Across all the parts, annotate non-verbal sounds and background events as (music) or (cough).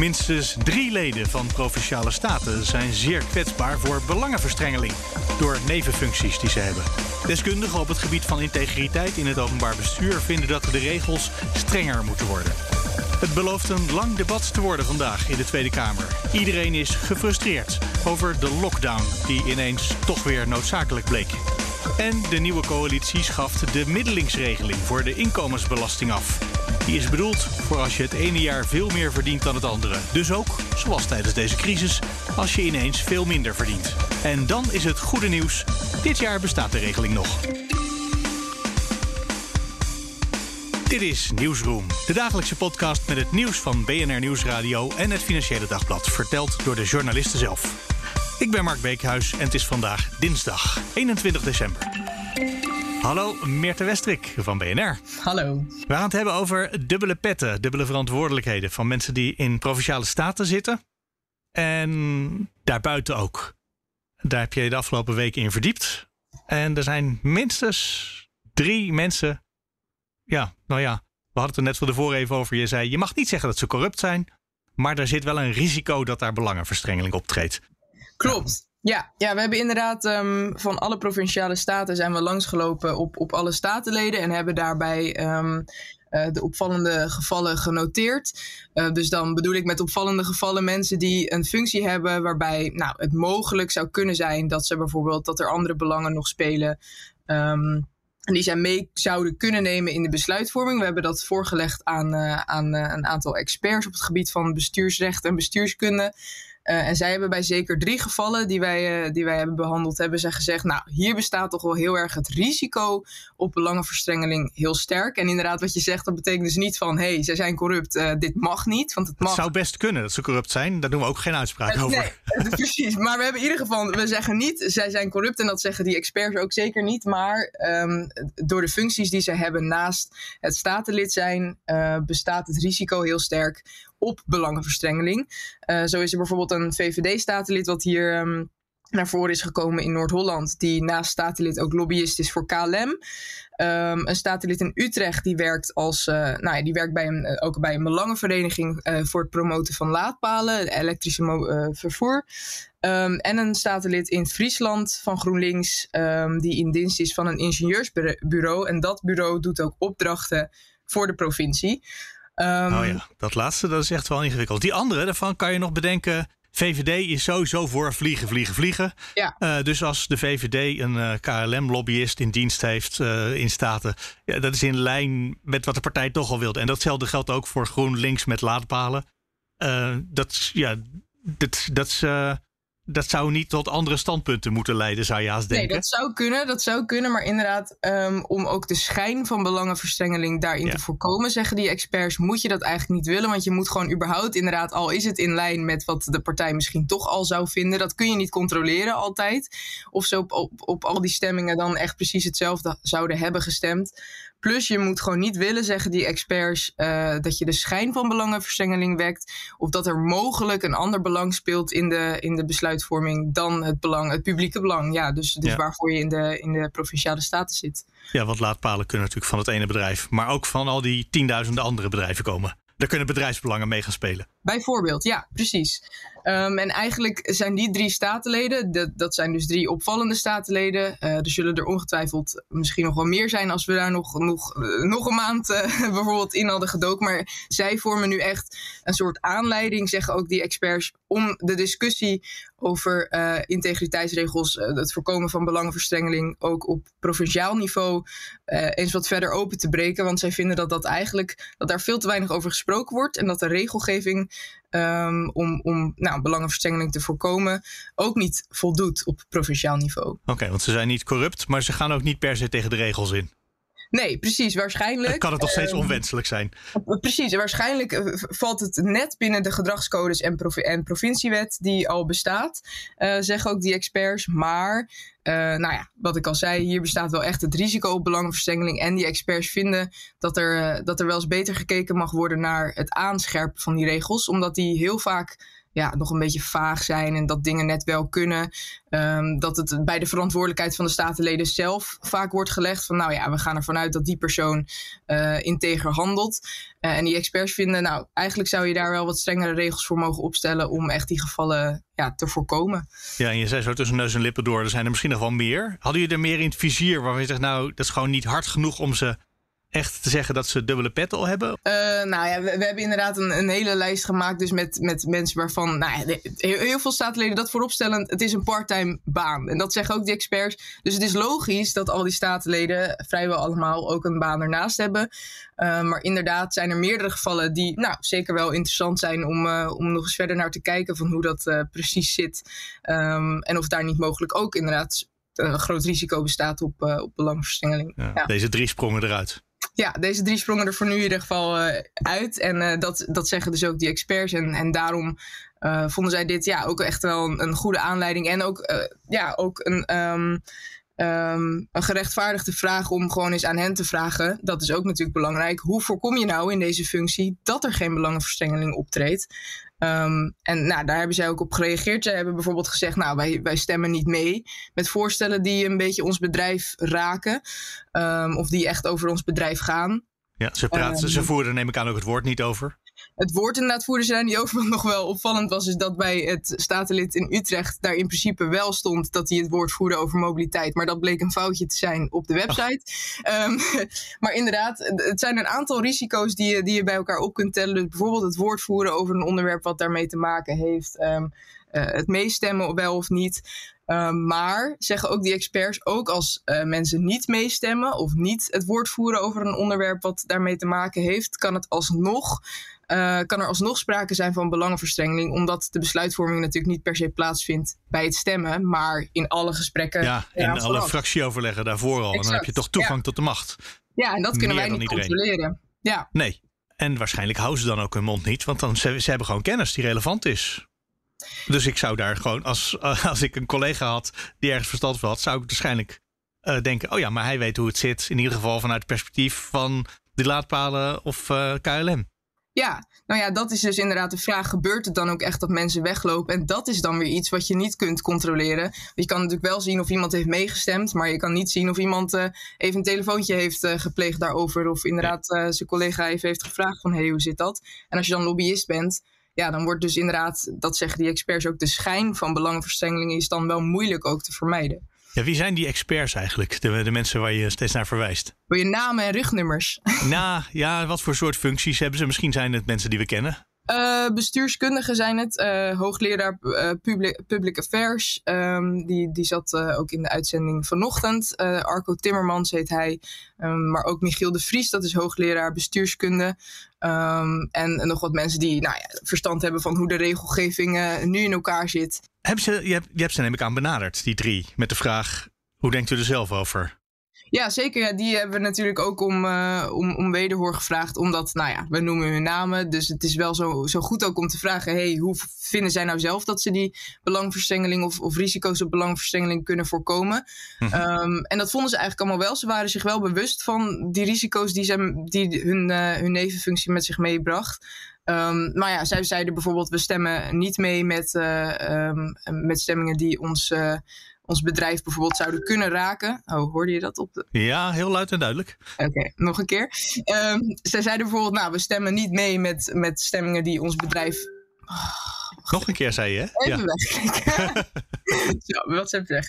Minstens drie leden van provinciale staten zijn zeer kwetsbaar voor belangenverstrengeling door nevenfuncties die ze hebben. Deskundigen op het gebied van integriteit in het openbaar bestuur vinden dat de regels strenger moeten worden. Het belooft een lang debat te worden vandaag in de Tweede Kamer. Iedereen is gefrustreerd over de lockdown die ineens toch weer noodzakelijk bleek. En de nieuwe coalitie schaft de middelingsregeling voor de inkomensbelasting af. Die is bedoeld voor als je het ene jaar veel meer verdient dan het andere. Dus ook, zoals tijdens deze crisis, als je ineens veel minder verdient. En dan is het goede nieuws: dit jaar bestaat de regeling nog. Dit is Nieuwsroom, de dagelijkse podcast met het nieuws van BNR Nieuwsradio en het Financiële Dagblad, verteld door de journalisten zelf. Ik ben Mark Beekhuis en het is vandaag dinsdag 21 december. Hallo, Meerte Westrik van BNR. Hallo. We gaan het hebben over dubbele petten, dubbele verantwoordelijkheden van mensen die in provinciale staten zitten. En daarbuiten ook. Daar heb je de afgelopen weken in verdiept. En er zijn minstens drie mensen. Ja, nou ja, we hadden het er net van tevoren even over. Je zei, je mag niet zeggen dat ze corrupt zijn. Maar er zit wel een risico dat daar belangenverstrengeling optreedt. Klopt. Ja, ja, we hebben inderdaad um, van alle provinciale staten zijn we langsgelopen op, op alle statenleden en hebben daarbij um, uh, de opvallende gevallen genoteerd. Uh, dus dan bedoel ik met opvallende gevallen mensen die een functie hebben waarbij nou, het mogelijk zou kunnen zijn dat ze bijvoorbeeld dat er andere belangen nog spelen. Um, en die zij mee zouden kunnen nemen in de besluitvorming. We hebben dat voorgelegd aan, uh, aan een aantal experts op het gebied van bestuursrecht en bestuurskunde. Uh, en zij hebben bij zeker drie gevallen die wij, uh, die wij hebben behandeld, hebben zij gezegd, nou, hier bestaat toch wel heel erg het risico op belangenverstrengeling heel sterk. En inderdaad, wat je zegt, dat betekent dus niet van, hé, hey, zij zijn corrupt, uh, dit mag niet. Want het, mag. het zou best kunnen dat ze corrupt zijn, daar doen we ook geen uitspraak over. Nee, (laughs) precies. Maar we hebben in ieder geval, we zeggen niet, zij zijn corrupt en dat zeggen die experts ook zeker niet. Maar um, door de functies die ze hebben naast het statenlid zijn, bestaat het risico heel sterk op belangenverstrengeling. Uh, zo is er bijvoorbeeld een VVD-statenlid wat hier um, naar voren is gekomen in Noord-Holland, die naast statenlid ook lobbyist is voor KLM. Um, een statenlid in Utrecht die werkt, als, uh, nou ja, die werkt bij een, ook bij een belangenvereniging voor het promoten van laadpalen, elektrische vervoer. Um, en een statenlid in Friesland van GroenLinks, die in dienst is van een ingenieursbureau. En dat bureau doet ook opdrachten voor de provincie. Um, oh ja, dat laatste dat is echt wel ingewikkeld. Die andere, daarvan kan je nog bedenken. VVD is sowieso voor vliegen, vliegen, vliegen. Ja. Uh, dus als de VVD een uh, KLM-lobbyist in dienst heeft uh, in Staten, ja, dat is in lijn met wat de partij toch al wilde. En datzelfde geldt ook voor GroenLinks met laadpalen. dat, ja, dat, dat is dat zou niet tot andere standpunten moeten leiden, zou je haast denken. Nee, dat zou kunnen, dat zou kunnen. Maar inderdaad, um, om ook de schijn van belangenverstrengeling daarin ja. te voorkomen, zeggen die experts, moet je dat eigenlijk niet willen. Want je moet gewoon überhaupt, inderdaad, al is het in lijn met wat de partij misschien toch al zou vinden, dat kun je niet controleren altijd. Of ze op, op, op al die stemmingen dan echt precies hetzelfde zouden hebben gestemd. Plus je moet gewoon niet willen, zeggen die experts, uh, dat je de schijn van belangenverstrengeling wekt. Of dat er mogelijk een ander belang speelt in de, in de besluitvorming dan het belang, het publieke belang. Ja, dus, dus ja. waarvoor je in de, in de provinciale staten zit. Ja, want laadpalen kunnen natuurlijk van het ene bedrijf, maar ook van al die tienduizenden andere bedrijven komen. Daar kunnen bedrijfsbelangen mee gaan spelen. Bijvoorbeeld, ja, precies. Um, en eigenlijk zijn die drie statenleden, dat, dat zijn dus drie opvallende statenleden. Uh, er zullen er ongetwijfeld misschien nog wel meer zijn als we daar nog, nog, uh, nog een maand uh, (laughs) bijvoorbeeld in hadden gedoken. Maar zij vormen nu echt een soort aanleiding, zeggen ook die experts, om de discussie over integriteitsregels, het voorkomen van belangenverstrengeling, ook op provinciaal niveau eens wat verder open te breken. Want zij vinden dat dat eigenlijk, dat daar veel te weinig over gesproken wordt en dat de regelgeving Um, om, om nou, belangenverstrengeling te voorkomen, ook niet voldoet op provinciaal niveau. Oké, want ze zijn niet corrupt, maar ze gaan ook niet per se tegen de regels in. Nee, precies. Waarschijnlijk. kan het nog steeds ehm, onwenselijk zijn. Precies. Waarschijnlijk eh, valt het net binnen de gedragscodes en, en provinciewet die al bestaat, uh, zeggen ook die experts. Maar, uh, nou ja, wat ik al zei, hier bestaat wel echt het risico op belangenverstrengeling. En die experts vinden dat er, dat er wel eens beter gekeken mag worden naar het aanscherpen van die regels, omdat die heel vaak ja, nog een beetje vaag zijn en dat dingen net wel kunnen. Um, dat het bij de verantwoordelijkheid van de statenleden zelf vaak wordt gelegd van nou ja, we gaan ervan uit dat die persoon uh, integer handelt. Uh, en die experts vinden, nou eigenlijk zou je daar wel wat strengere regels voor mogen opstellen om echt die gevallen ja, te voorkomen. Ja, en je zei zo tussen neus en lippen door, er zijn er misschien nog wel meer. Hadden jullie er meer in het vizier waarvan je zegt, nou, dat is gewoon niet hard genoeg om ze echt te zeggen dat ze dubbele pet al hebben? Uh, nou ja, we, we, hebben inderdaad een, een, hele lijst gemaakt. Dus met, met mensen waarvan nou ja, heel, veel statenleden dat vooropstellen. Het is een parttime baan. En dat zeggen ook die experts. Dus het is logisch dat al die statenleden vrijwel allemaal ook een baan ernaast hebben. Uh, maar inderdaad zijn er meerdere gevallen die nou, zeker wel interessant zijn om, uh, om nog eens verder naar te kijken van hoe dat precies zit. Um, en of daar niet mogelijk ook inderdaad een groot risico bestaat op, op belangverstengeling. Ja, ja. Deze drie sprongen eruit ja, deze drie sprongen er voor nu in ieder geval uh, uit. En uh, dat, dat zeggen dus ook die experts. En, en daarom uh, vonden zij dit ja, ook echt wel een, goede aanleiding. En ook, ja, ook een, um, um, een gerechtvaardigde vraag om gewoon eens aan hen te vragen. Dat is ook natuurlijk belangrijk. Hoe voorkom je nou in deze functie dat er geen belangenverstrengeling optreedt? Um, en nou, daar hebben zij ook op gereageerd. Zij hebben bijvoorbeeld gezegd, nou, wij, wij stemmen niet mee met voorstellen die een beetje ons bedrijf raken. Um, of die echt over ons bedrijf gaan. Ja, ze, praten, ze voeren neem ik aan ook het woord niet over het woord inderdaad voerden ze daar niet over. Wat nog wel opvallend was, is dat bij het statenlid in Utrecht daar in principe wel stond dat hij het woord voerde over mobiliteit. Maar dat bleek een foutje te zijn op de website. Um, (laughs) maar inderdaad, het zijn een aantal risico's die je, die je bij elkaar op kunt tellen. Dus bijvoorbeeld het woord voeren over een onderwerp wat daarmee te maken heeft. Um, uh, het meestemmen wel of niet. Uh, maar zeggen ook die experts, ook als uh, mensen niet meestemmen of niet het woord voeren over een onderwerp wat daarmee te maken heeft, kan het alsnog uh, kan er alsnog sprake zijn van belangenverstrengeling, omdat de besluitvorming natuurlijk niet per se plaatsvindt bij het stemmen, maar in alle gesprekken. Ja, in alle fractieoverleggen daarvoor al. En dan heb je toch toegang ja. tot de macht. Ja, en dat kunnen Meer wij niet controleren. Ja. Nee. En waarschijnlijk houden ze dan ook hun mond niet, want dan, ze, ze hebben gewoon kennis die relevant is. Dus ik zou daar gewoon, als, als ik een collega had die ergens verstand van had, zou ik waarschijnlijk uh, denken: oh ja, maar hij weet hoe het zit. In ieder geval vanuit het perspectief van de laadpalen of uh, KLM. Ja, nou ja, dat is dus inderdaad de vraag. Gebeurt het dan ook echt dat mensen weglopen? En dat is dan weer iets wat je niet kunt controleren. Je kan natuurlijk wel zien of iemand heeft meegestemd, maar je kan niet zien of iemand uh, even een telefoontje heeft uh, gepleegd daarover. Of inderdaad uh, zijn collega even heeft gevraagd van hé, hey, hoe zit dat? En als je dan lobbyist bent, ja, dan wordt dus inderdaad, dat zeggen die experts ook, de schijn van belangenverstrengeling is dan wel moeilijk ook te vermijden. Ja, wie zijn die experts eigenlijk? De, de mensen waar je steeds naar verwijst? Wil je namen en rugnummers? (laughs) Nou, ja, wat voor soort functies hebben ze? Misschien zijn het mensen die we kennen. Uh, bestuurskundigen zijn het. Uh, hoogleraar uh, public, public, Affairs. Um, die, die zat ook in de uitzending vanochtend. Arco Timmermans heet hij. Um, maar ook Michiel de Vries, dat is hoogleraar bestuurskunde. Um, en, en, nog wat mensen die nou ja, verstand hebben van hoe de regelgeving nu in elkaar zit. Heb je, je, hebt, je hebt ze neem ik aan benaderd, die drie. Met de vraag, hoe denkt u er zelf over? Ja, zeker. Ja, die hebben we natuurlijk ook om, uh, om, om wederhoor gevraagd. Omdat, nou ja, we noemen hun namen. Dus het is wel zo, zo goed ook om te vragen: hey, hoe vinden zij nou zelf dat ze die belangverstrengeling of, of risico's op belangverstrengeling kunnen voorkomen? Hm. Um, en dat vonden ze eigenlijk allemaal wel. Ze waren zich wel bewust van die risico's die, ze, die hun, uh, hun nevenfunctie met zich meebracht. Um, maar ja, zij zeiden bijvoorbeeld: we stemmen niet mee met, uh, um, met stemmingen die ons ons bedrijf bijvoorbeeld zouden kunnen raken. Oh, hoorde je dat op de... Ja, heel luid en duidelijk. Oké, okay, nog een keer. Um, zij zeiden bijvoorbeeld, nou, we stemmen niet mee met, met stemmingen die ons bedrijf... Oh, (laughs) nog een keer zei je, hè? Even ja. wegklikken. (laughs) Zo, WhatsApp weg.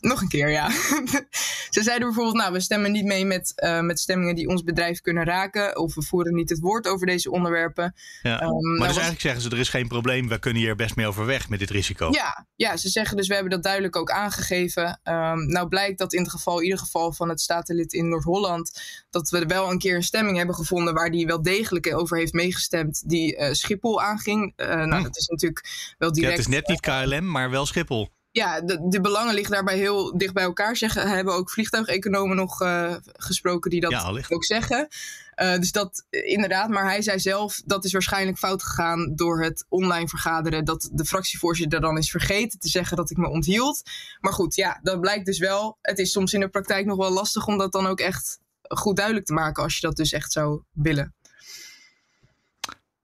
Nog een keer, ja. (laughs) Ze zeiden bijvoorbeeld, nou, we stemmen niet mee met, uh, met stemmingen die ons bedrijf kunnen raken. Of we voeren niet het woord over deze onderwerpen. Ja. Um, maar nou dus eigenlijk zeggen ze, er is geen probleem. We kunnen hier best mee overweg met dit risico. Ja, ja ze zeggen dus, we hebben dat duidelijk ook aangegeven. Um, nou blijkt dat in het geval, in ieder geval van het statenlid in Noord-Holland... dat we wel een keer een stemming hebben gevonden... waar die wel degelijk over heeft meegestemd... die uh, Schiphol aanging. Uh, nou, hm. dat is natuurlijk wel direct... Ja, het is net niet KLM, maar wel Schiphol. Ja, de, de, belangen liggen daarbij heel dicht bij elkaar. Zeggen, hebben ook vliegtuigeconomen nog uh, gesproken die dat ja, ook zeggen. Uh, dus dat inderdaad, maar hij zei zelf dat is waarschijnlijk fout gegaan door het online vergaderen. Dat de fractievoorzitter dan is vergeten te zeggen dat ik me onthield. Maar goed, ja, dat blijkt dus wel. Het is soms in de praktijk nog wel lastig om dat dan ook echt goed duidelijk te maken als je dat dus echt zou willen.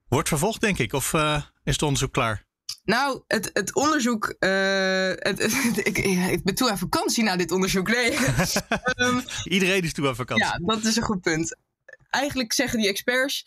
Wordt vervolgd, denk ik, of uh, is het onderzoek klaar? Nou, het, het onderzoek. Uh, (laughs) het, ik, ik, ben toe aan vakantie na dit onderzoek. Nee. um, (laughs) Iedereen is toe aan vakantie. Ja, dat is een goed punt. Eigenlijk zeggen die experts.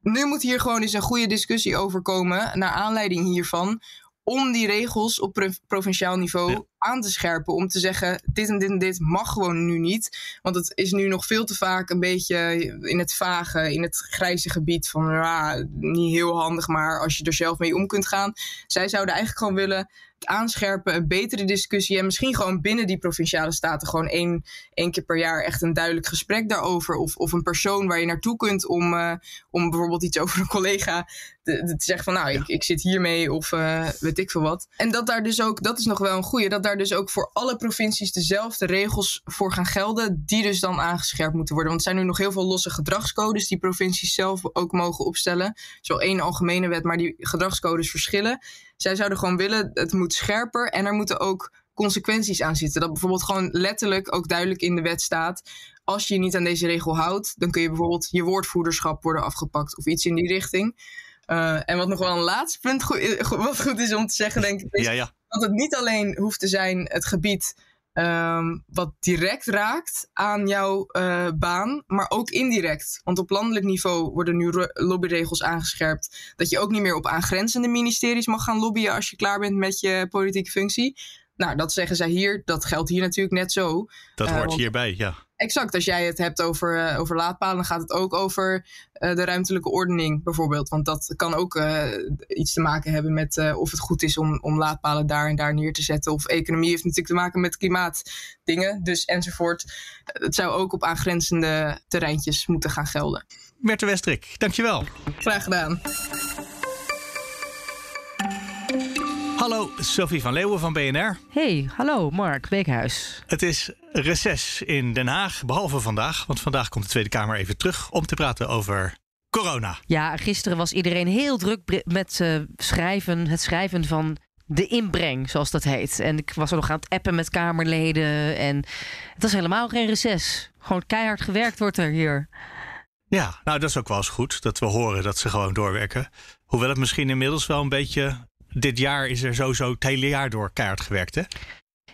Nu moet hier gewoon eens een goede discussie over komen. Naar aanleiding hiervan om die regels op provinciaal niveau aan te scherpen. Om te zeggen, dit en dit en dit mag gewoon nu niet. Want het is nu nog veel te vaak een beetje in het vage, in het grijze gebied van ja, niet heel handig, maar als je er zelf mee om kunt gaan. Zij zouden eigenlijk gewoon willen aanscherpen, een betere discussie en misschien gewoon binnen die provinciale staten gewoon één, één keer per jaar echt een duidelijk gesprek daarover. Of, of een persoon waar je naartoe kunt om, uh, om bijvoorbeeld iets over een collega te, te zeggen van nou, ik, ik zit hiermee of uh, weet ik veel wat. En dat daar dus ook, dat is nog wel een goede, dat daar dus ook voor alle provincies dezelfde regels voor gaan gelden, die dus dan aangescherpt moeten worden. Want er zijn nu nog heel veel losse gedragscodes die provincies zelf ook mogen opstellen. Zo één algemene wet, maar die gedragscodes verschillen. Zij zouden gewoon willen, het moet scherper en er moeten ook consequenties aan zitten. Dat bijvoorbeeld gewoon letterlijk ook duidelijk in de wet staat. Als je je niet aan deze regel houdt, dan kun je bijvoorbeeld je woordvoerderschap worden afgepakt of iets in die richting. Uh, en wat nog wel een laatste punt goed, wat goed is om te zeggen, denk ik, is ja, ja. dat het niet alleen hoeft te zijn het gebied um, wat direct raakt aan jouw uh, baan, maar ook indirect. Want op landelijk niveau worden nu lobbyregels aangescherpt dat je ook niet meer op aangrenzende ministeries mag gaan lobbyen als je klaar bent met je politieke functie. Nou, dat zeggen zij hier. Dat geldt hier natuurlijk net zo. Dat hoort uh, hierbij, ja. Exact. Als jij het hebt over, uh, over laadpalen, dan gaat het ook over uh, de ruimtelijke ordening bijvoorbeeld. Want dat kan ook iets te maken hebben met of het goed is om, om laadpalen daar en daar neer te zetten. Of economie heeft natuurlijk te maken met klimaatdingen, dus enzovoort. Het zou ook op aangrenzende terreintjes moeten gaan gelden. Merte Westrik, dankjewel. Graag gedaan. Hallo, Sophie van Leeuwen van BNR. Hey, hallo Mark Beekhuis. Het is reces in Den Haag, behalve vandaag. Want vandaag komt de Tweede Kamer even terug om te praten over corona. Ja, gisteren was iedereen heel druk met uh, schrijven, het schrijven van de inbreng, zoals dat heet. En ik was er nog aan het appen met Kamerleden. En het was helemaal geen reces. Gewoon keihard gewerkt wordt er hier. Ja, nou dat is ook wel eens goed dat we horen dat ze gewoon doorwerken. Hoewel het misschien inmiddels wel een beetje dit jaar is er sowieso het hele jaar door keihard gewerkt, hè?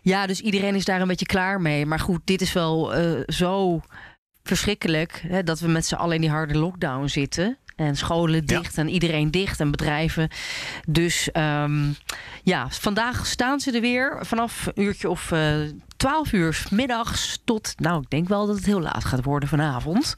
Ja, dus iedereen is daar een beetje klaar mee. Maar goed, dit is wel uh, zo verschrikkelijk hè, dat we met z'n allen in die harde lockdown zitten. En scholen dicht ja. en iedereen dicht en bedrijven. Dus um, ja, vandaag staan ze er weer vanaf een uurtje of uh, 12 uur middags tot, nou, ik denk wel dat het heel laat gaat worden vanavond.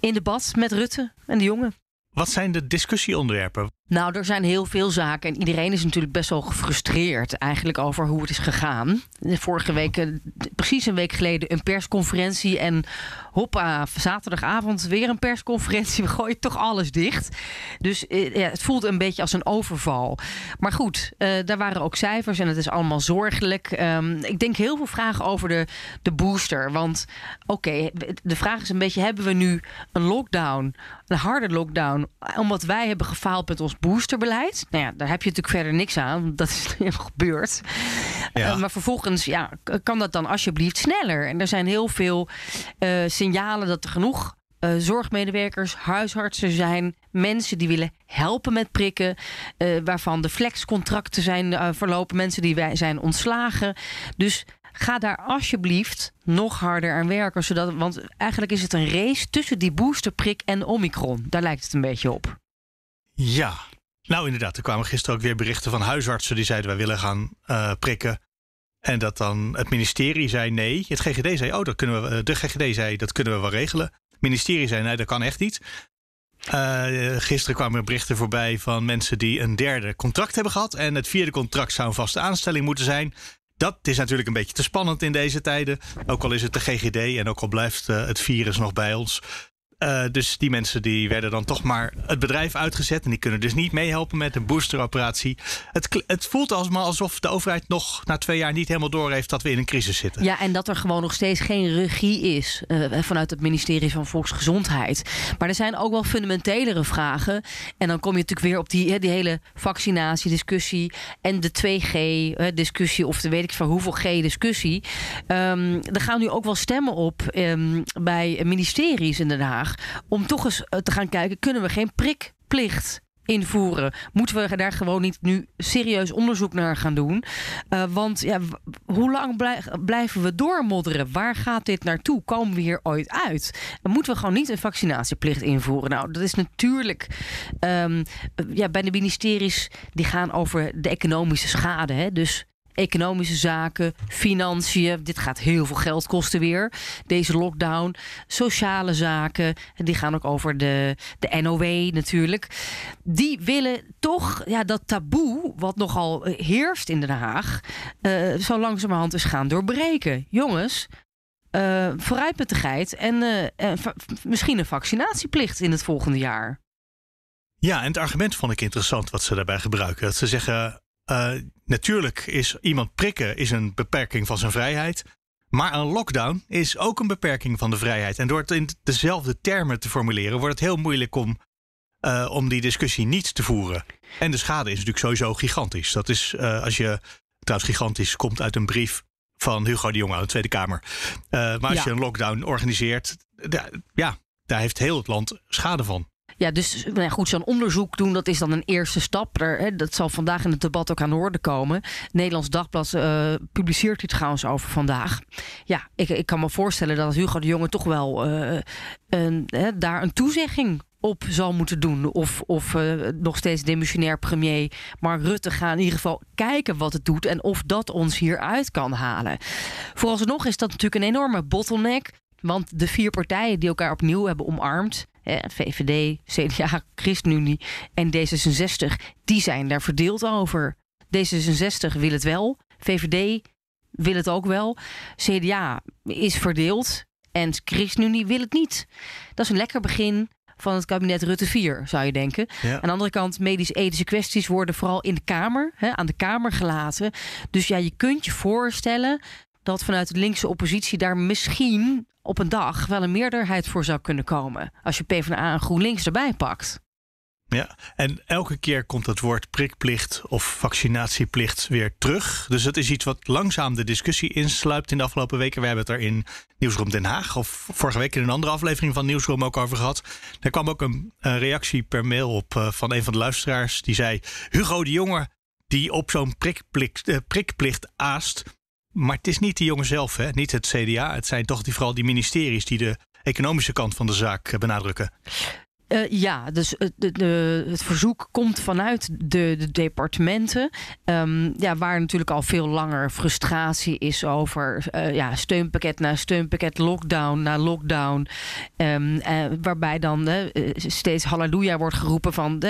In debat met Rutte en de jongen. Wat zijn de discussieonderwerpen? Nou, er zijn heel veel zaken en iedereen is natuurlijk best wel gefrustreerd eigenlijk over hoe het is gegaan. Vorige week, eh, precies een week geleden, een persconferentie en hoppa, zaterdagavond weer een persconferentie. (laughs) We gooien toch alles dicht. Dus eh, ja, het voelt een beetje als een overval. Maar goed, uh, daar waren ook cijfers en het is allemaal zorgelijk. Um, ik denk heel veel vragen over de, de booster. Want oké, de vraag is een beetje, hebben we nu een lockdown, een harde lockdown, omdat wij hebben gefaald met ons boosterbeleid. Nou ja, daar heb je natuurlijk verder niks aan. Dat is (laughs) helemaal gebeurd. Ja. Uh, maar vervolgens ja, kan dat dan alsjeblieft sneller. En er zijn heel veel uh, signalen dat er genoeg uh, zorgmedewerkers, huisartsen zijn, mensen die willen helpen met prikken, uh, waarvan de flexcontracten zijn uh, verlopen, mensen die wij zijn ontslagen. Dus ga daar alsjeblieft nog harder aan werken, zodat, want eigenlijk is het een race tussen die boosterprik en Omicron. Daar lijkt het een beetje op. Ja, nou inderdaad, er kwamen gisteren ook weer berichten van huisartsen die zeiden wij willen gaan uh, prikken. En dat dan het ministerie zei nee. Het GGD zei, oh, dat kunnen we, de GGD zei dat kunnen we wel regelen. Het ministerie zei nee, dat kan echt niet. Uh, gisteren kwamen er berichten voorbij van mensen die een derde contract hebben gehad. En het vierde contract zou een vaste aanstelling moeten zijn. Dat is natuurlijk een beetje te spannend in deze tijden. Ook al is het de GGD en ook al blijft het virus nog bij ons. Uh, dus die mensen die werden dan toch maar het bedrijf uitgezet. En die kunnen dus niet meehelpen met een boosteroperatie. Het, het voelt alsof de overheid nog na twee jaar niet helemaal door heeft dat we in een crisis zitten. Ja, en dat er gewoon nog steeds geen regie is uh, vanuit het ministerie van Volksgezondheid. Maar er zijn ook wel fundamentelere vragen. En dan kom je natuurlijk weer op die, die hele vaccinatiediscussie en de 2G-discussie, of de weet ik van hoeveel G-discussie. Um, er gaan nu ook wel stemmen op um, bij ministeries in Den Haag om toch eens eh, te gaan kijken, kunnen we geen prikplicht invoeren? Moeten we daar gewoon niet nu serieus onderzoek naar gaan doen? Uh, want ja, hoe lang blijven we doormodderen? Waar gaat dit naartoe? Komen we hier ooit uit? Moeten we gewoon niet een vaccinatieplicht invoeren? Nou, dat is natuurlijk um, ja, bij de ministeries die gaan over de economische schade. Hè? Dus economische zaken, financiën. Dit gaat heel veel geld kosten weer. Deze lockdown. Sociale zaken. Die gaan ook over de, de NOW natuurlijk. Die willen toch ja, dat taboe, wat nogal heerst in Den Haag, uh, zo langzamerhand is gaan doorbreken. Jongens, uh, en misschien een vaccinatieplicht in het volgende jaar. Ja, en het argument vond ik interessant wat ze daarbij gebruiken. Dat ze zeggen, uh, natuurlijk is iemand prikken is een beperking van zijn vrijheid. Maar een lockdown is ook een beperking van de vrijheid. En door het in dezelfde termen te formuleren, wordt het heel moeilijk om, uh, om die discussie niet te voeren. En de schade is natuurlijk sowieso gigantisch. Dat is, uh, als je trouwens gigantisch komt uit een brief van Hugo de Jonge uit de Tweede Kamer. maar als je een lockdown organiseert, ja, daar heeft heel het land schade van. Ja, dus nou goed, zo'n onderzoek doen, dat is dan een eerste stap. Hè, dat zal vandaag in het debat ook aan de orde komen. Nederlands Dagblad uh, publiceert hier trouwens over vandaag. Ja, ik, ik kan me voorstellen dat Hugo de Jonge toch wel uh, een, hè, daar een toezegging op zal moeten doen. Of, of uh, nog steeds demissionair premier Mark Rutte gaan in ieder geval kijken wat het doet en of dat ons hieruit kan halen. Vooralsnog is dat natuurlijk een enorme bottleneck. Want de vier partijen die elkaar opnieuw hebben omarmd, VVD, CDA, ChristenUnie en D66, die zijn daar verdeeld over. D66 wil het wel, VVD wil het ook wel, CDA is verdeeld en ChristenUnie wil het niet. Dat is een lekker begin van het kabinet Rutte 4, zou je denken. Aan de andere kant, medisch-ethische kwesties worden vooral in de Kamer, hè, aan de Kamer gelaten. Dus ja, je kunt je voorstellen dat vanuit de linkse oppositie daar misschien op een dag wel een meerderheid voor zou kunnen komen. Als je PvdA en GroenLinks erbij pakt. Ja, en elke keer komt het woord prikplicht of vaccinatieplicht weer terug. Dus het is iets wat langzaam de discussie insluipt in de afgelopen weken. We hebben het er in Nieuwsroom Den Haag of vorige week in een andere aflevering van Nieuwsroom ook over gehad. Er kwam ook een, reactie per mail op uh, van een van de luisteraars. Die zei, Hugo de Jonge die op zo'n prikplicht, uh, prikplicht aast maar het is niet de jongen zelf, hè? niet het CDA. Het zijn toch vooral die ministeries die de economische kant van de zaak eh, benadrukken. Uh, ja, dus het, de, het verzoek komt vanuit de, de departementen. Um, ja, waar natuurlijk al veel langer frustratie is over uh, ja, steunpakket na steunpakket, lockdown na lockdown. Um, uh, waarbij dan steeds halleluja wordt geroepen van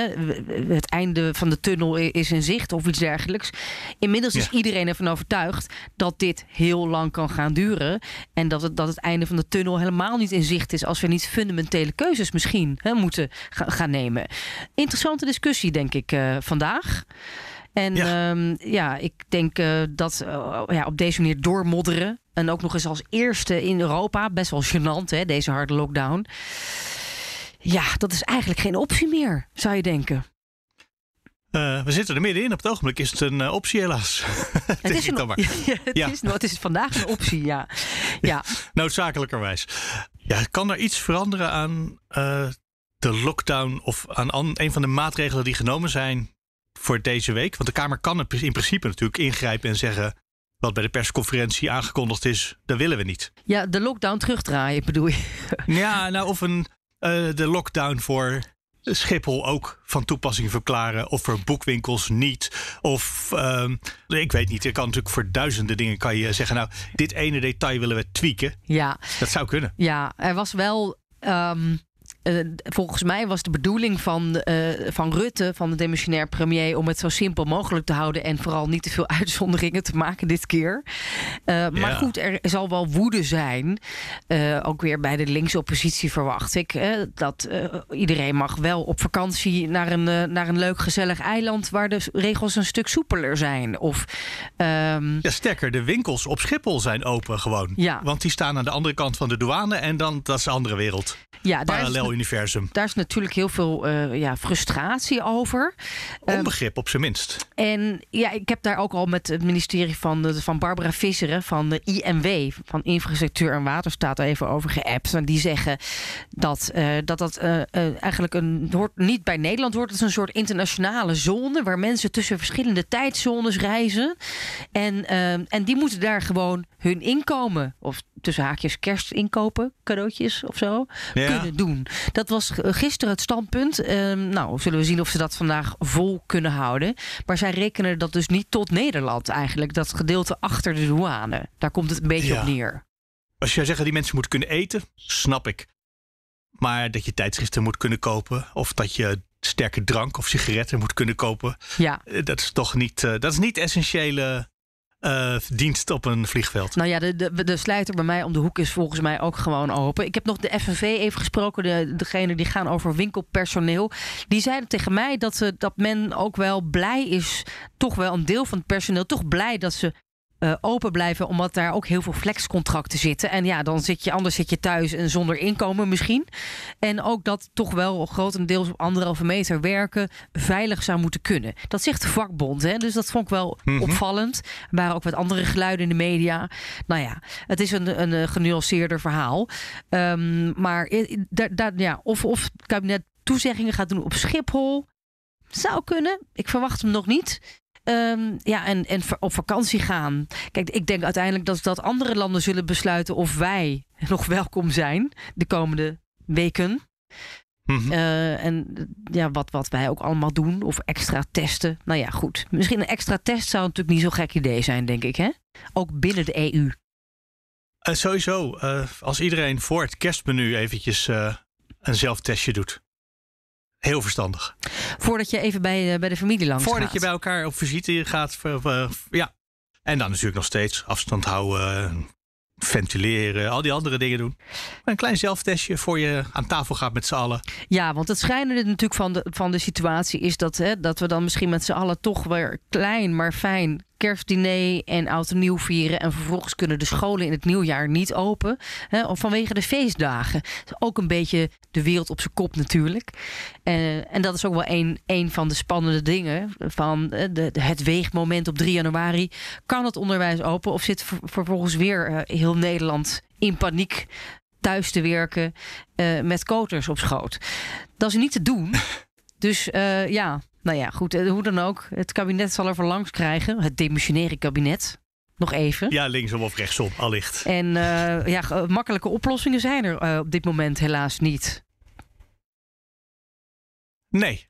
het einde van de tunnel is in zicht of iets dergelijks. Inmiddels is iedereen ervan overtuigd dat dit heel lang kan gaan duren. En dat het, dat het einde van de tunnel helemaal niet in zicht is als we niet fundamentele keuzes misschien hè, moeten gaan nemen. Interessante discussie, denk ik, uh, vandaag. En ja, um, ja ik denk uh, dat uh, ja, op deze manier doormodderen. En ook nog eens als eerste in Europa. Best wel gênant, hè, deze harde lockdown. Ja, dat is eigenlijk geen optie meer, zou je denken. Uh, we zitten er middenin. Op het ogenblik is het een uh, optie, helaas. (laughs) Het, is, een, (laughs) ja, het, ja. is, het is vandaag een optie, ja. (laughs) ja. Noodzakelijkerwijs. Ja, kan er iets veranderen aan uh, de lockdown of aan een van de maatregelen die genomen zijn voor deze week? Want de Kamer kan in principe natuurlijk ingrijpen en zeggen. Wat bij de persconferentie aangekondigd is, dat willen we niet. Ja, de lockdown terugdraaien bedoel je? (laughs) Ja, nou of een, uh, de lockdown voor Schiphol ook van toepassing verklaren. Of voor boekwinkels niet. Of uh, ik weet niet. Je kan natuurlijk voor duizenden dingen kan je zeggen. Nou, dit ene detail willen we tweaken. Ja. Dat zou kunnen. Ja, er was wel. Um, eh, volgens mij was de bedoeling van, eh, van Rutte, van de demissionair premier, om het zo simpel mogelijk te houden en vooral niet te veel (laughs) uitzonderingen te maken dit keer. Uh, Maar goed, er zal wel woede zijn. ook weer bij de linkse oppositie verwacht ik. dat iedereen mag wel op vakantie naar een, naar een leuk gezellig eiland waar de regels een stuk soepeler zijn. Of, um... Ja, sterker, de winkels op Schiphol zijn open gewoon. Ja. Want die staan aan de andere kant van de douane en dan dat is een andere wereld. Ja, Parallel universum. Daar is natuurlijk heel veel uh, ja, frustratie over. Ehm, Onbegrip op zijn minst. En ja, ik heb daar ook al met het ministerie van, van Barbara Visseren van de IMW, van Infrastructuur en Waterstaat, even over geappt. En die zeggen dat uh, dat, dat uh, eigenlijk een, hoort, niet bij Nederland hoort. Het is een soort internationale zone waar mensen tussen verschillende tijdzones reizen. En, en die moeten daar gewoon hun inkomen, of tussen haakjes kerstinkopen, cadeautjes of zo, kunnen doen. Dat was gisteren het standpunt. Ehm, nou, zullen we zien of ze dat vandaag vol kunnen houden. Maar zij rekenen dat dus niet tot Nederland eigenlijk. Dat gedeelte achter de douane. Daar komt het een beetje op neer. Als jij zegt dat die mensen moeten kunnen eten, snap ik. Maar dat je tijdschriften moet kunnen kopen. Of dat je sterke drank of sigaretten moet kunnen kopen. Ja. Eh, dat is toch niet, uh, dat is niet essentiële uh, dienst op een vliegveld. Nou ja, de, de, de sluiter bij mij om de hoek is volgens mij ook gewoon open. Ik heb nog de FNV even gesproken, de, degene die gaan over winkelpersoneel. Die zeiden tegen mij dat, ze, dat men ook wel blij is, toch wel een deel van het personeel, toch blij dat ze uh, open blijven, omdat daar ook heel veel flexcontracten zitten. En ja, dan zit je anders zit je thuis en zonder inkomen misschien. En ook dat toch wel grotendeels op anderhalve meter werken veilig zou moeten kunnen. Dat zegt de vakbond, hè? dus dat vond ik wel mm -hmm. opvallend. Er waren ook wat andere geluiden in de media. Nou ja, het is een, een, een genuanceerder verhaal. Um, maar da, da, ja, of, of het kabinet toezeggingen gaat doen op Schiphol. Zou kunnen. Ik verwacht hem nog niet. Um, ja, en, en op vakantie gaan. Kijk, ik denk uiteindelijk dat, dat andere landen zullen besluiten of wij (laughs) nog welkom zijn de komende weken. Mm -hmm. uh, en ja, wat, wat wij ook allemaal doen, of extra testen. Nou ja, goed. Misschien een extra test zou natuurlijk niet zo'n gek idee zijn, denk ik, hè? Ook binnen de EU. Uh, sowieso, uh, als iedereen voor het kerstmenu eventjes een zelftestje doet. Heel verstandig. Voordat je even bij, uh, bij de familie langs Voordat gaat. je bij elkaar op visite gaat. Ja. En dan natuurlijk nog steeds afstand houden, ventileren, al die andere dingen doen. Een klein zelftestje voor je aan tafel gaat met z'n allen. Ja, want het schijnende natuurlijk van de, van de situatie is dat, hè, dat we dan misschien met z'n allen toch weer klein, maar fijn kerstdiner en oud en nieuw vieren. En vervolgens kunnen de scholen in het nieuwjaar niet open. Hè, vanwege de feestdagen. Ook een beetje de wereld op zijn kop natuurlijk. Uh, en dat is ook wel een, een van de spannende dingen. Van uh, de, de, het weegmoment op 3 januari. Kan het onderwijs open of zit ver, vervolgens weer uh, heel Nederland in paniek thuis te werken met koters op schoot? Dat is niet te doen. (laughs) Dus ja, nou ja, goed, hoe dan ook. Het kabinet zal er voor langs krijgen. Het demissionaire kabinet. Nog even. Ja, linksom of rechtsom, allicht. En uh, ja, makkelijke oplossingen zijn er uh, op dit moment helaas niet. Nee.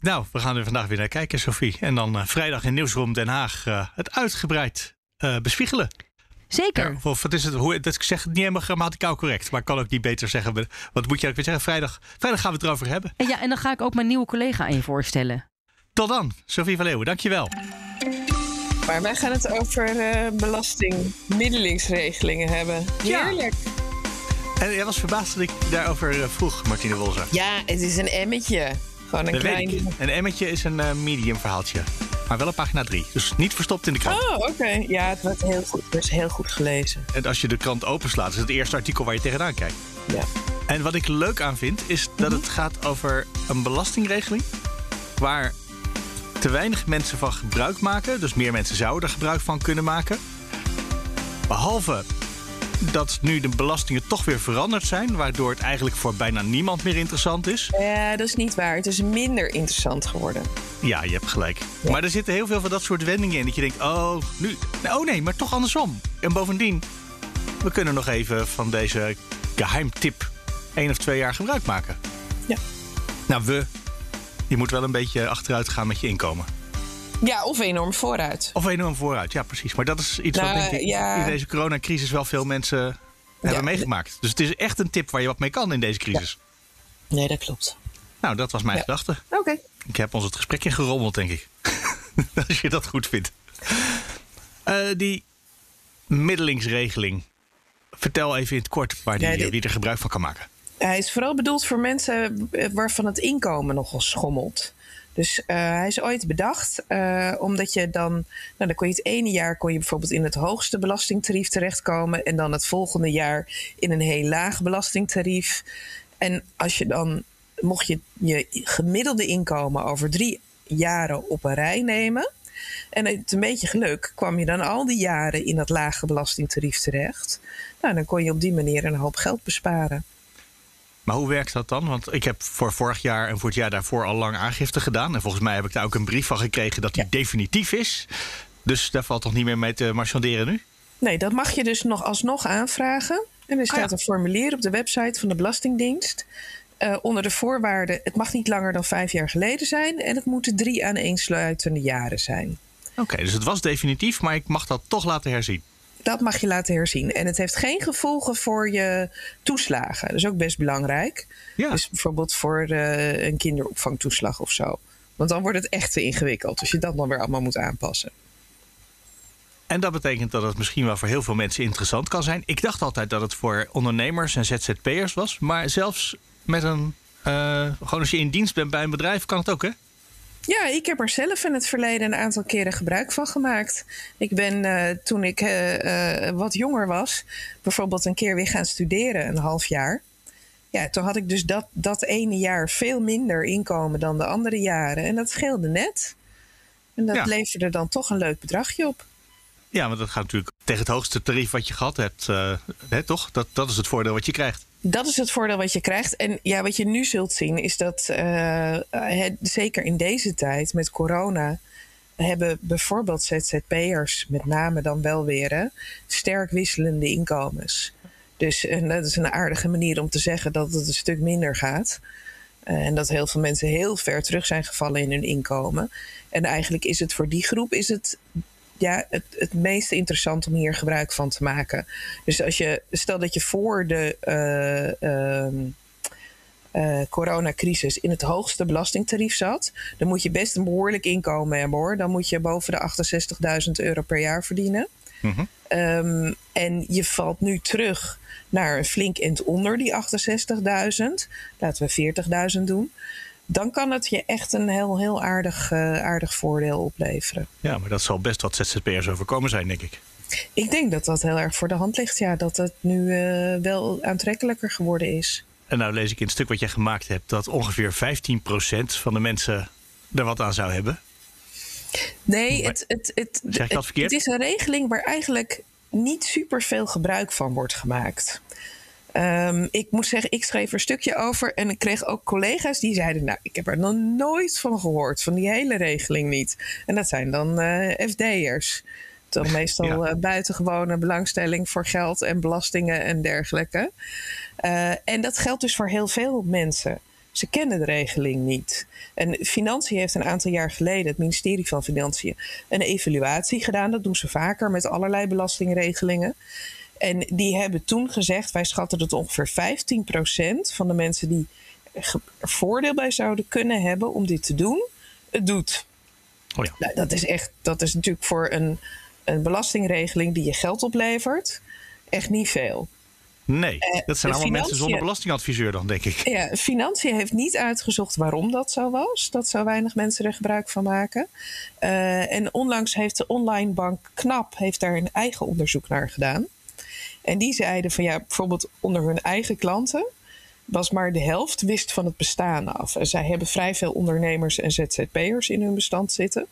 Nou, we gaan er vandaag weer naar kijken, Sophie. En dan uh, vrijdag in Nieuwsroom Den Haag het uitgebreid bespiegelen. Zeker. Ja, of wat is het? Hoe, dat ik zeg het niet helemaal grammaticaal correct. Maar ik kan ook niet beter zeggen. Wat moet je ook weer zeggen? Vrijdag, vrijdag gaan we het erover hebben. En ja, en dan ga ik ook mijn nieuwe collega aan je voorstellen. Tot dan, Sophie van Leeuwen. Dankjewel. Maar wij gaan het over uh, belastingmiddelingsregelingen hebben. Heerlijk. Ja. En jij was verbaasd dat ik daarover uh, vroeg, Martine Wolzer. Ja, het is een emmetje. Gewoon een dat klein... Een emmetje is een uh, medium verhaaltje. Maar wel op pagina 3. Dus niet verstopt in de krant. Oh, oké. Okay. Ja, het wordt heel goed, dus heel goed gelezen. En als je de krant openslaat, is het eerste artikel waar je tegenaan kijkt. Ja. En wat ik leuk aan vind, is dat mm -hmm. het gaat over een belastingregeling. Waar te weinig mensen van gebruik maken. Dus meer mensen zouden er gebruik van kunnen maken. Behalve dat nu de belastingen toch weer veranderd zijn, waardoor het eigenlijk voor bijna niemand meer interessant is. Ja, dat is niet waar. Het is minder interessant geworden. Ja, je hebt gelijk. Ja. Maar er zitten heel veel van dat soort wendingen in. Dat je denkt, oh, nu. Oh nee, maar toch andersom. En bovendien, we kunnen nog even van deze geheimtip één of twee jaar gebruik maken. Ja. Nou, we. Je moet wel een beetje achteruit gaan met je inkomen. Ja, of enorm vooruit. Of enorm vooruit, ja precies. Maar dat is iets nou, wat denk ik ja. in deze coronacrisis wel veel mensen hebben ja. meegemaakt. Dus het is echt een tip waar je wat mee kan in deze crisis. Nee, dat klopt. Nou, dat was mijn Ja. gedachte. Oké. Ik heb ons het gesprek ingerommeld, denk ik. (laughs) Als je dat goed vindt. Eh, die middelingsregeling. Vertel even in het kort waar die, Ja, dit- wie er gebruik van kan maken. Hij is vooral bedoeld voor mensen eh, waarvan het inkomen nogal schommelt. Dus eh, hij is ooit bedacht omdat je dan, nou dan kon je het ene jaar kon je bijvoorbeeld in het hoogste belastingtarief terechtkomen en dan het volgende jaar in een heel laag belastingtarief. En als je dan, mocht je je gemiddelde inkomen over drie jaren op een rij nemen. En het een beetje geluk kwam je dan al die jaren in dat lage belastingtarief terecht. Nou, dan kon je op die manier een hoop geld besparen. Maar hoe werkt dat dan? Want ik heb voor vorig jaar en voor het jaar daarvoor al lang aangifte gedaan. En volgens mij heb ik daar ook een brief van gekregen dat die definitief is. Dus daar valt toch niet meer mee te marchanderen nu? Nee, dat mag je dus nog alsnog aanvragen. En er staat Ah, ja. een formulier op de website van de Belastingdienst. Eh, onder de voorwaarden: het mag niet langer dan vijf jaar geleden zijn. En het moeten drie aaneensluitende jaren zijn. Oké, dus het was definitief, maar ik mag dat toch laten herzien. Dat mag je laten herzien. En het heeft geen gevolgen voor je toeslagen. Dat is ook best belangrijk. Ja. Dus bijvoorbeeld voor eh, een kinderopvangtoeslag of zo. Want dan wordt het echt te ingewikkeld. Als je dat dan weer allemaal moet aanpassen. En dat betekent dat het misschien wel voor heel veel mensen interessant kan zijn. Ik dacht altijd dat het voor ondernemers en ZZP'ers was. Maar zelfs met een. eh, gewoon als je in dienst bent bij een bedrijf, kan het ook, hè? Ja, ik heb er zelf in het verleden een aantal keren gebruik van gemaakt. Ik ben eh, toen ik eh, wat jonger was, bijvoorbeeld een keer weer gaan studeren, een half jaar. Ja, toen had ik dus dat, dat ene jaar veel minder inkomen dan de andere jaren. En dat scheelde net. En dat Ja. leverde dan toch een leuk bedragje op. Ja, want dat gaat natuurlijk tegen het hoogste tarief wat je gehad hebt. hè, toch? Dat, dat is het voordeel wat je krijgt. Dat is het voordeel wat je krijgt. En ja, wat je nu zult zien is dat, eh, zeker in deze tijd met corona, hebben bijvoorbeeld ZZP'ers, met name dan wel weer, sterk wisselende inkomens. Dus en dat is een aardige manier om te zeggen dat het een stuk minder gaat. Eh, en dat heel veel mensen heel ver terug zijn gevallen in hun inkomen. En eigenlijk is het voor die groep is het ja, het, het meest interessant om hier gebruik van te maken. Dus als je, stel dat je voor de eh, ehm, eh, coronacrisis in het hoogste belastingtarief zat, dan moet je best een behoorlijk inkomen hebben hoor. Dan moet je boven de 68.000 euro per jaar verdienen. Mhm. Ehm, en je valt nu terug naar een flink end onder die 68.000. Laten we 40.000 doen. Dan kan het je echt een heel, heel aardig, eh, aardig voordeel opleveren. Ja, maar dat zal best wat ZZP'ers overkomen zijn, denk ik. Ik denk dat dat heel erg voor de hand ligt. Ja, dat het nu eh, wel aantrekkelijker geworden is. En nou lees ik in het stuk wat jij gemaakt hebt dat ongeveer 15% van de mensen er wat aan zou hebben. Nee, Maar- het, het, het, Zeg ik dat verkeerd? het is een regeling waar eigenlijk niet super veel gebruik van wordt gemaakt. Ehm, ik moet zeggen, ik schreef er een stukje over en ik kreeg ook collega's die zeiden: Nou, ik heb er nog nooit van gehoord, van die hele regeling niet. En dat zijn dan eh FD'ers. Dan meestal Ja. eh, buitengewone belangstelling voor geld en belastingen en dergelijke. Eh, en dat geldt dus voor heel veel mensen. Ze kennen de regeling niet. En Financiën heeft een aantal jaar geleden, het ministerie van Financiën, een evaluatie gedaan. Dat doen ze vaker met allerlei belastingregelingen. En die hebben toen gezegd: wij schatten dat ongeveer 15% van de mensen die er voordeel bij zouden kunnen hebben om dit te doen, het doet. Oh ja. Nou, dat is echt, dat is natuurlijk voor een, een belastingregeling die je geld oplevert, echt niet veel. Nee, Eh, dat zijn allemaal mensen zonder belastingadviseur dan, denk ik. Ja, Financiën heeft niet uitgezocht waarom dat zo was. Dat zo weinig mensen er gebruik van maken. Eh, en onlangs heeft de online bank KNAP heeft daar een eigen onderzoek naar gedaan. En die zeiden van ja, bijvoorbeeld onder hun eigen klanten was maar de helft wist van het bestaan af. En zij hebben vrij veel ondernemers en ZZP'ers in hun bestand zitten.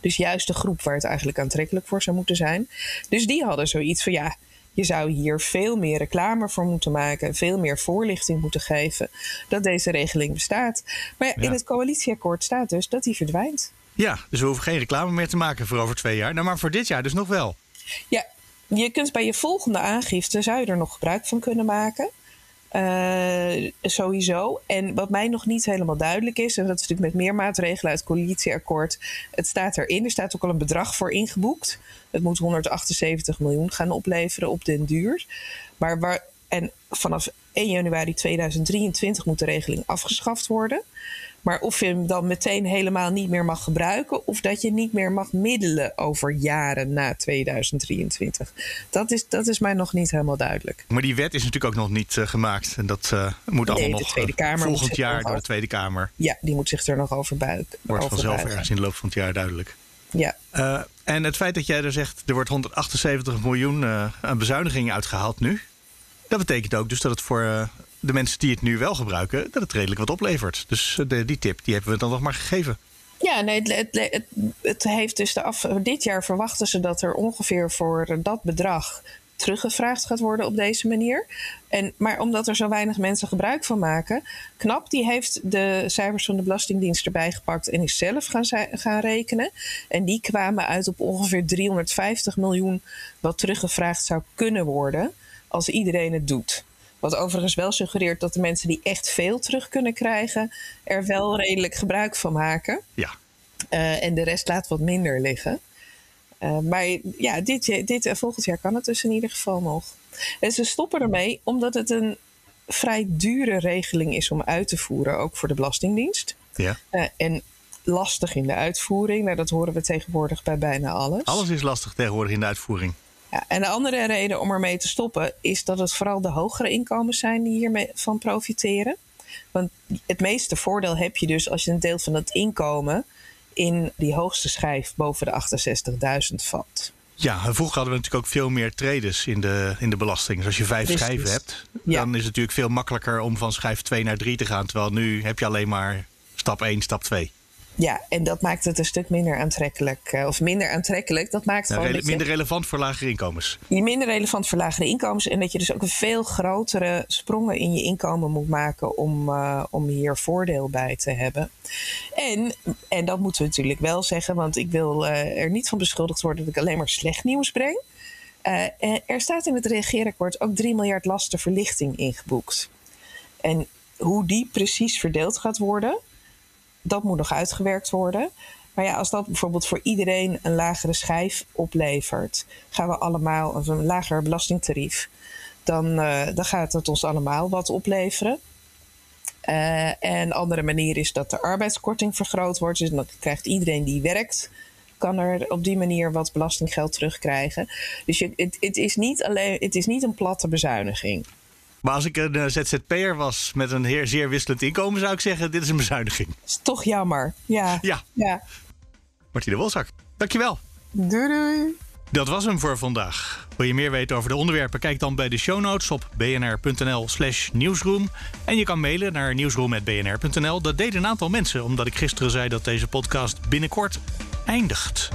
Dus juist de groep waar het eigenlijk aantrekkelijk voor zou moeten zijn. Dus die hadden zoiets van ja, je zou hier veel meer reclame voor moeten maken, veel meer voorlichting moeten geven dat deze regeling bestaat. Maar ja, in het coalitieakkoord staat dus dat die verdwijnt. Ja, dus we hoeven geen reclame meer te maken voor over twee jaar. Nou, maar voor dit jaar dus nog wel. Ja, je kunt bij je volgende aangifte zou je er nog gebruik van kunnen maken. Eh, sowieso. En wat mij nog niet helemaal duidelijk is, en dat is natuurlijk met meer maatregelen uit het coalitieakkoord, het staat erin, er staat ook al een bedrag voor ingeboekt. Het moet 178 miljoen gaan opleveren op den duur. Maar waar, En vanaf 1 januari 2023 moet de regeling afgeschaft worden. Maar of je hem dan meteen helemaal niet meer mag gebruiken, of dat je niet meer mag middelen over jaren na 2023. Dat is, dat is mij nog niet helemaal duidelijk. Maar die wet is natuurlijk ook nog niet uh, gemaakt. En dat uh, moet allemaal nog Tweede Kamer volgend jaar door de Tweede Kamer. Ja, die moet zich er nog over buigen. Wordt vanzelf ergens in de loop van het jaar duidelijk. Ja. Uh, en het feit dat jij er zegt, er wordt 178 miljoen aan bezuinigingen uitgehaald nu. Dat betekent ook dus dat het voor de mensen die het nu wel gebruiken, dat het redelijk wat oplevert. Dus de, die tip die hebben we dan nog maar gegeven. Ja, nee, het, het, het heeft dus af, dit jaar verwachten ze dat er ongeveer voor dat bedrag teruggevraagd gaat worden op deze manier. En, maar omdat er zo weinig mensen gebruik van maken, KNAP die heeft de cijfers van de Belastingdienst erbij gepakt en is zelf gaan, gaan rekenen. En die kwamen uit op ongeveer 350 miljoen wat teruggevraagd zou kunnen worden als iedereen het doet. Wat overigens wel suggereert dat de mensen die echt veel terug kunnen krijgen, er wel redelijk gebruik van maken. Ja. Uh, en de rest laat wat minder liggen. Uh, maar ja, dit, dit uh, volgend jaar kan het dus in ieder geval nog. En ze stoppen ermee omdat het een vrij dure regeling is om uit te voeren, ook voor de Belastingdienst. Ja. en lastig in de uitvoering. Nou, dat horen we tegenwoordig bij bijna alles. Alles is lastig tegenwoordig in de uitvoering. Ja, en de andere reden om ermee te stoppen is dat het vooral de hogere inkomens zijn die hiermee van profiteren. Want het meeste voordeel heb je dus als je een deel van het inkomen in die hoogste schijf boven de 68.000 valt. Ja, vroeger hadden we natuurlijk ook veel meer traders in de, in de belasting. Dus als je vijf Precies. schijven hebt, ja. dan is het natuurlijk veel makkelijker om van schijf 2 naar 3 te gaan. Terwijl nu heb je alleen maar stap 1, stap 2. Ja, en dat maakt het een stuk minder aantrekkelijk. Uh, of minder aantrekkelijk. Dat maakt nou, rele minder relevant voor lagere inkomens. Minder relevant voor lagere inkomens. En dat je dus ook een veel grotere sprongen in je inkomen moet maken om, uh, om hier voordeel bij te hebben. En, en dat moeten we natuurlijk wel zeggen, want ik wil uh, er niet van beschuldigd worden dat ik alleen maar slecht nieuws breng. er staat in het regeerakkoord ook 3 miljard lastenverlichting ingeboekt. En hoe die precies verdeeld gaat worden, dat moet nog uitgewerkt worden. Maar ja, als dat bijvoorbeeld voor iedereen een lagere schijf oplevert, gaan we allemaal een lager belastingtarief, dan, uh, dan gaat het ons allemaal wat opleveren. Uh, en andere manier is dat de arbeidskorting vergroot wordt. Dus dan krijgt iedereen die werkt, kan er op die manier wat belastinggeld terugkrijgen. Dus je, het, het, is niet alleen, het is niet een platte bezuiniging. Maar als ik een uh, ZZP'er was met een heer zeer wisselend inkomen, zou ik zeggen: dit is een bezuiniging. Is toch jammer. Ja. Ja. ja. Martine Wolzak, dankjewel. Doei doei. Dat was hem voor vandaag. Wil je meer weten over de onderwerpen? Kijk dan bij de show notes op bnr.nl/slash nieuwsroom. En je kan mailen naar nieuwsroom.bnr.nl. Dat deed een aantal mensen, omdat ik gisteren zei dat deze podcast binnenkort eindigt.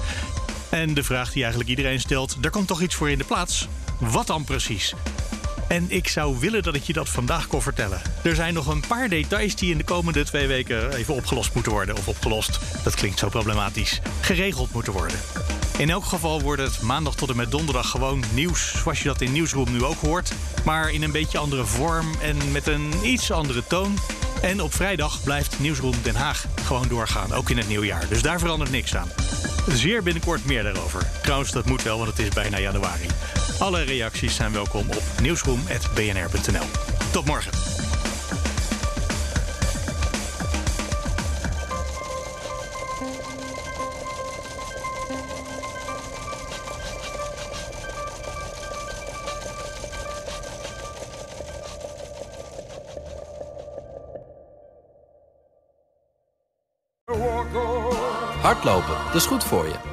En de vraag die eigenlijk iedereen stelt: er komt toch iets voor in de plaats? Wat dan precies? En ik zou willen dat ik je dat vandaag kon vertellen. Er zijn nog een paar details die in de komende twee weken even opgelost moeten worden. Of opgelost, dat klinkt zo problematisch. Geregeld moeten worden. In elk geval wordt het maandag tot en met donderdag gewoon nieuws, zoals je dat in Nieuwsroom nu ook hoort. Maar in een beetje andere vorm en met een iets andere toon. En op vrijdag blijft Nieuwsroom Den Haag gewoon doorgaan, ook in het nieuwjaar. Dus daar verandert niks aan. Zeer binnenkort meer daarover. Trouwens, dat moet wel, want het is bijna januari. Alle reacties zijn welkom op nieuwsroom.bnr.nl. Tot morgen. Hardlopen, dat is goed voor je.